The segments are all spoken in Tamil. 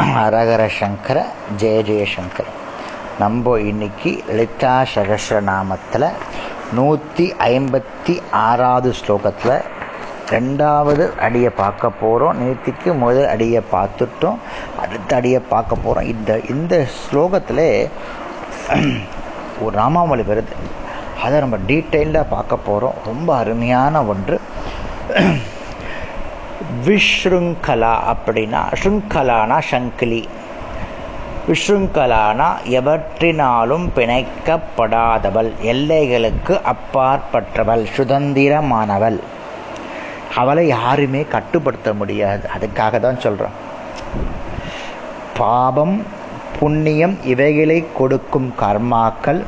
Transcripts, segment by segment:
அரகர சங்கர ஜெய ஜெயசங்கர் நம்ம இன்னைக்கு லலிதா சகஸ்ரநாமத்தில் நூற்றி ஐம்பத்தி ஆறாவது ஸ்லோகத்தில் ரெண்டாவது அடியை பார்க்க போகிறோம் நேற்றுக்கு முதல் அடியை பார்த்துட்டோம். அடுத்த அடியை பார்க்க போகிறோம் இந்த இந்த ஸ்லோகத்தில் ஒரு ராமாவளி வருது. அதை நம்ம டீட்டெயில்டாக பார்க்க போகிறோம் ரொம்ப அருமையான ஒன்று. விஷ்ருங்கலா அப்படின்னா ஸ்ருங்கலானா சங்கிலி. விஷ்ருங்கலானா எவற்றினாலும் பிணைக்கப்படாதவள் எல்லைகளுக்கு அப்பாற்பட்டவள் சுதந்திரமானவள். அவளை யாருமே கட்டுப்படுத்த முடியாது. அதுக்காக தான் சொல்கிறோம் பாபம் புண்ணியம் இவைகளை கொடுக்கும் கர்மாக்கள்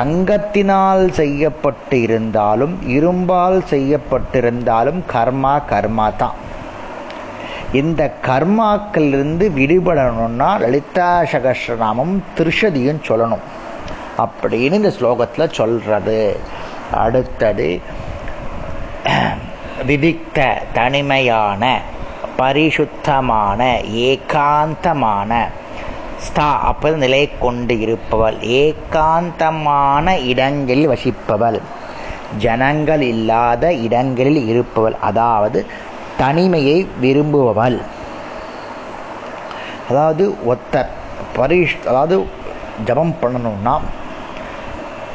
தங்கத்தினால் செய்யப்பட்டு இருந்தாலும் இரும்பால் செய்யப்பட்டிருந்தாலும் கர்மா கர்மா தான். இந்த கர்மாக்களிலிருந்து விடுபடணும்னா லலிதா சகசிரநாமம் திருஷதியும் சொல்லணும். அப்படின்னு இந்த ஸ்லோகத்தில் சொல்றது. அடுத்தது விதிக்த தனிமையான பரிசுத்தமான ஏகாந்தமான ஸ்தா அப்போது நிலை கொண்டு இருப்பவள் ஏகாந்தமான இடங்களில் வசிப்பவள். ஜனங்கள் இல்லாத இடங்களில் இருப்பவள். அதாவது தனிமையை விரும்புபவள். அதாவது ஒத்தர் பரிஷ் அதாவது ஜபம் பண்ணணும்னா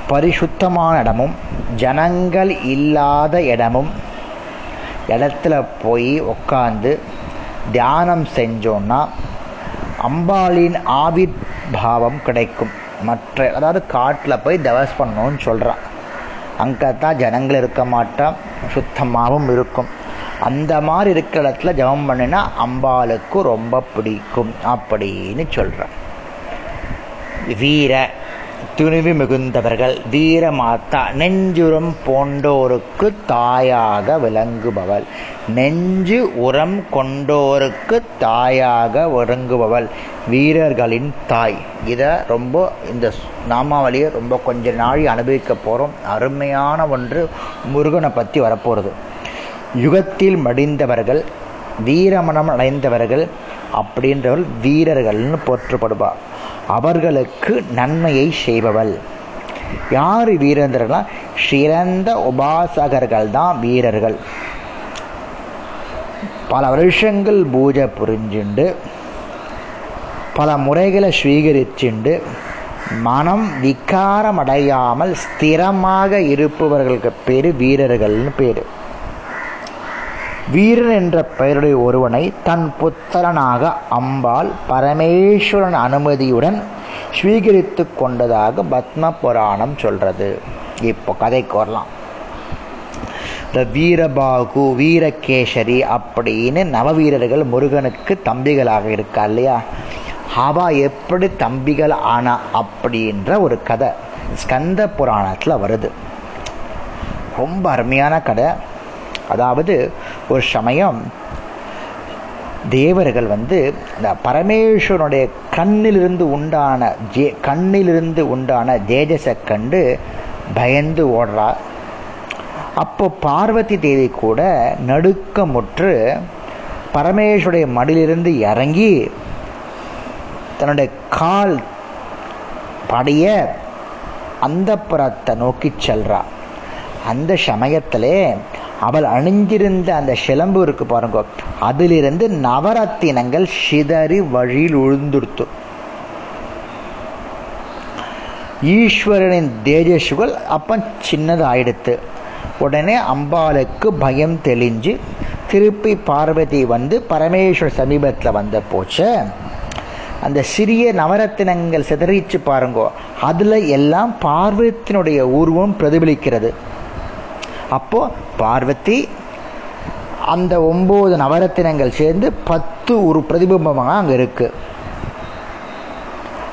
பரிசுத்தமான இடமும் ஜனங்கள் இல்லாத இடமும் இடத்துல போய் உட்காந்து தியானம் செஞ்சோன்னா அம்பாளின் ஆவிர் பாவம் கிடைக்கும். மற்ற அதாவது காட்டில் போய் தவஸ் பண்ணணும்னு சொல்கிறான் அங்கே தான் ஜனங்கள் இருக்க மாட்டா சுத்தமாகவும் இருக்கும். அந்த மாதிரி இருக்கிற இடத்துல ஜபம் பண்ணினா அம்பாளுக்கு ரொம்ப பிடிக்கும் அப்படின்னு சொல்கிறான் வீர துணிவு மிகுந்தவர்கள் வீரமாத்தா நெஞ்சுரம் போன்றோருக்கு தாயாக விளங்குபவள். நெஞ்சு உரம் கொண்டோருக்கு தாயாக விளங்குபவள். வீரர்களின் தாய். இதை ரொம்ப இந்த நாமாவளியை ரொம்ப கொஞ்ச நாள் அனுபவிக்க போகிறோம் அருமையான ஒன்று முருகனை பற்றி வரப்போகிறது யுகத்தில் மடிந்தவர்கள் வீரமணம் அடைந்தவர்கள் அப்படின்றவள் வீரர்கள்னு போற்றப்படுவா. அவர்களுக்கு நன்மையை செய்பவள். யார் வீரர்கள்னா? சிறந்த உபாசகர்கள் தான் வீரர்கள். பல வருஷங்கள் பூஜை புரிஞ்சுண்டு பல முறைகளை ஸ்வீகரிச்சுண்டு மனம் விகாரம் அடையாமல் ஸ்திரமாக இருப்பவர்களுக்கு பேர் வீரர்கள்னு பேர். வீரன் என்ற பெயருடைய ஒருவனை தன் புத்திரனாக அம்பாள் பரமேஸ்வரன் அனுமதியுடன் ஸ்வீகரித்து கொண்டதாக பத்ம புராணம் சொல்றது. இப்போ கதைக்கு வரலாம். இந்த வீரபாகு வீரகேசரி அப்படின்னு நவவீரர்கள் முருகனுக்கு தம்பிகளாக இருக்கா இல்லையா? அவா எப்படி தம்பிகள் ஆனா அப்படின்ற ஒரு கதை ஸ்கந்த புராணத்தில் வருது. ரொம்ப அருமையான கதை. அதாவது ஒரு சமயம் தேவர்கள் வந்து இந்த பரமேஸ்வரனுடைய கண்ணிலிருந்து உண்டான ஜே கண்ணிலிருந்து உண்டான தேஜஸை கண்டு பயந்து ஓடுறா. அப்போ பார்வதி தேவி கூட நடுக்கமுற்று பரமேஸ்வருடைய மடியிலிருந்து இறங்கி தன்னுடைய கால் படைய அந்த புறத்தை நோக்கி செல்றா. அந்த சமயத்திலே அவள் அணிஞ்சிருந்த அந்த சிலம்பு இருக்கு பாருங்க. அதிலிருந்து நவரத்தினங்கள் சிதறி வழியில் உழுந்துடுத்து. ஈஸ்வரனின் தேஜஸ்கள் அப்ப சின்னதாயிடுத்து. உடனே அம்பாளுக்கு பயம் தெளிஞ்சு திருப்பி பார்வதி வந்து பரமேஸ்வர் சமீபத்தில் வந்த போச்ச. அந்த சிறிய நவரத்தினங்கள் சிதறிச்சு பாருங்கோ. அதில் எல்லாம் பார்வத்தினுடைய உருவம் பிரதிபலிக்கிறது. அப்போது பார்வதி அந்த ஒம்பது நவரத்தினங்கள் சேர்ந்து பத்து ஒரு பிரதிபிம்பமாக அங்கே இருக்குது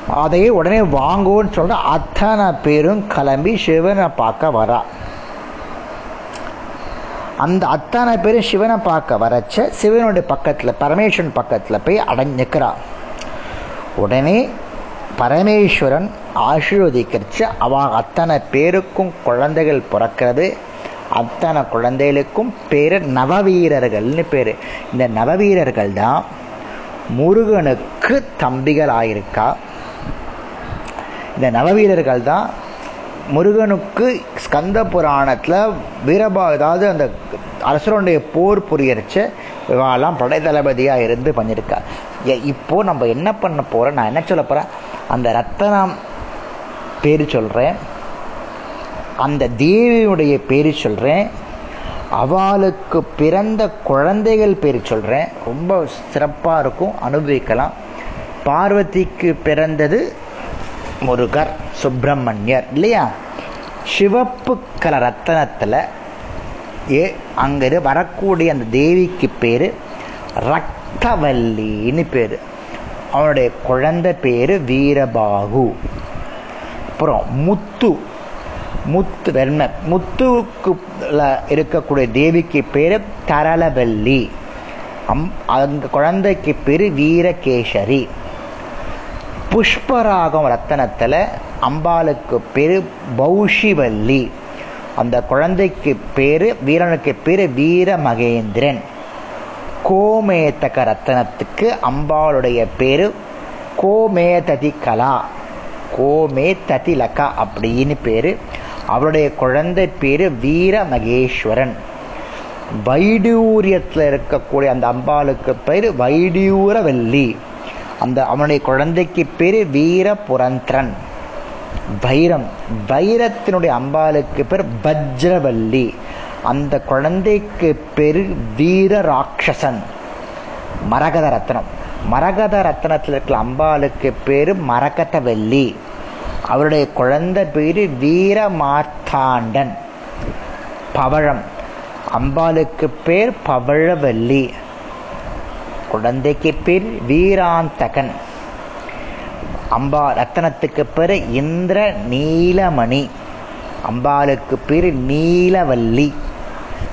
அதையே உடனே வாங்குவோன்னு சொல்ற அத்தனை பேரும் கிளம்பி சிவனை பார்க்க வரா. அந்த அத்தனை பேரும் சிவனை பார்க்க வரச்ச சிவனுடைய பக்கத்தில் பரமேஸ்வரன் பக்கத்தில் போய் அடைஞ்சிக்கிறா உடனே பரமேஸ்வரன் ஆசீர்வதிக்கிறச்சு அவ அத்தனை பேருக்கும் குழந்தைகள் பிறக்கிறது. அத்தனை குழந்தைகளுக்கும் பேர் நவவீரர்கள்னு பேர். இந்த நவவீரர்கள் தான் முருகனுக்கு தம்பிகள் ஆயிருக்கா இந்த நவவீரர்கள் தான் முருகனுக்கு ஸ்கந்த புராணத்தில் வீரபா அதாவது அந்த அரசருடைய போர் புரியரிச்ச இவாலாம் படை தளபதியாக இருந்து பண்ணியிருக்கா இப்போது நம்ம என்ன பண்ண போகிறோம் நான் என்ன சொல்ல போகிறேன் அந்த ரத்தனம் பேர் சொல்கிறேன் அந்த தேவியுடைய பேர் சொல்கிறேன் அவளுக்கு பிறந்த குழந்தைகள் பேர் சொல்கிறேன் ரொம்ப சிறப்பாக இருக்கும் அனுபவிக்கலாம். பார்வதிக்கு பிறந்தது முருகர் சுப்பிரமணியர் இல்லையா? சிவப்பு கல ரத்தனத்தில் ஏ அங்கே வரக்கூடிய அந்த தேவிக்கு பேர் ரக்தவல்லின்னு பேர். அவனுடைய குழந்தை பேர் வீரபாகு. அப்புறம் முத்து முத்து வெண்மை முத்துக்கு இருக்கக்கூடிய தேவிக்கு பேர் தரளவல்லி. அம் அந்த குழந்தைக்கு பேர் வீரகேசரி. புஷ்பராகம் ரத்தனத்தில் அம்பாளுக்கு பேர் பௌஷிவல்லி. அந்த குழந்தைக்கு பேர் வீரனுக்கு பேர் வீர மகேந்திரன் கோமேதக ரத்தனத்துக்கு அம்பாளுடைய பேர் கோமேததி கலா கோமே ததிலகா அப்படின்னு பேர் அவருடைய குழந்தை பேரு வீர மகேஸ்வரன் வைடூரியத்தில் இருக்கக்கூடிய அந்த அம்பாளுக்கு பேர் வைடியூரவல்லி அந்த அவனுடைய குழந்தைக்கு பேர் வீர புரந்திரன் வைரம். வைரத்தினுடைய அம்பாளுக்கு பேர் பஜ்ரவல்லி அந்த குழந்தைக்கு பேர் வீர ராட்சசன் மரகத ரத்னம் மரகத ரத்னத்தில் இருக்கிற அம்பாளுக்கு பேர் மரகதவல்லி. அவருடைய குழந்தை பேரு வீரமார்த்தாண்டன். பவழம். அம்பாளுக்கு பேர் பவழவல்லி. குழந்தைக்கு பேர் வீராந்தகன். அம்பா ரத்தனத்துக்கு பேர் இந்திர நீலமணி அம்பாளுக்கு பேர் நீலவல்லி.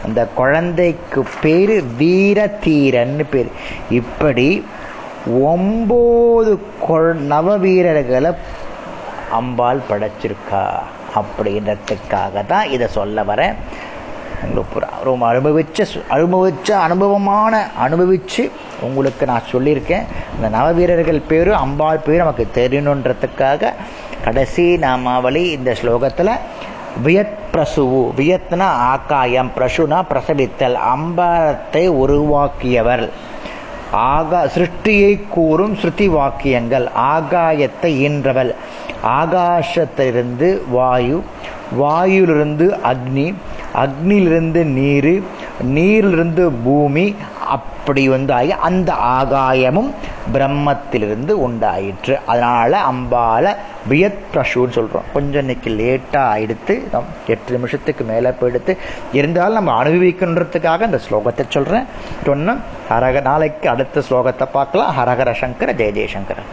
அந்த குழந்தைக்கு பேர் வீரதீரன்னு பேர். இப்படி ஒம்பது நவ வீரர்களை அம்பாள் படைச்சிருக்கா அப்படின்றதுக்காக தான் இதை சொல்ல வரேன். ரொம்ப அனுபவிச்ச அனுபவிச்ச அனுபவமான அனுபவிச்சு உங்களுக்கு நான் சொல்லியிருக்கேன். இந்த நவவீரர்கள் பேரும் அம்பாள் பேரும் நமக்கு தெரியணுன்றதுக்காக கடைசி நாமாவளி இந்த ஸ்லோகத்தில் வியத் பிரசுவு வியத்னா ஆக்காயம் பிரசுனா பிரசவித்தல் அம்பாரத்தை உருவாக்கியவர். ஆகா சிருஷ்டியை கூறும் ஸ்ருதி வாக்கியங்கள் ஆகாயத்தை ஈன்றவள். ஆகாசத்திலிருந்து வாயு வாயுலிருந்து அக்னி அக்னியிலிருந்து நீர் நீரிலிருந்து பூமி அப்படி வந்து ஆகி அந்த ஆகாயமும் பிரம்மத்திலிருந்து உண்டாயிற்று. அதனால அம்பால வியத் பிரஷுன்னு சொல்றோம். கொஞ்சம் இன்னைக்கு லேட்டா ஆயிடுத்து எட்டு நிமிஷத்துக்கு மேல போயிடுத்து. இருந்தாலும் நம்ம அனுபவிக்கின்றதுக்காக இந்த ஸ்லோகத்தை சொல்றேன். சொன்ன ஹரக நாளைக்கு அடுத்த ஸ்லோகத்தை பார்க்கலாம். ஹரஹர சங்கர ஜெய ஜெயசங்கர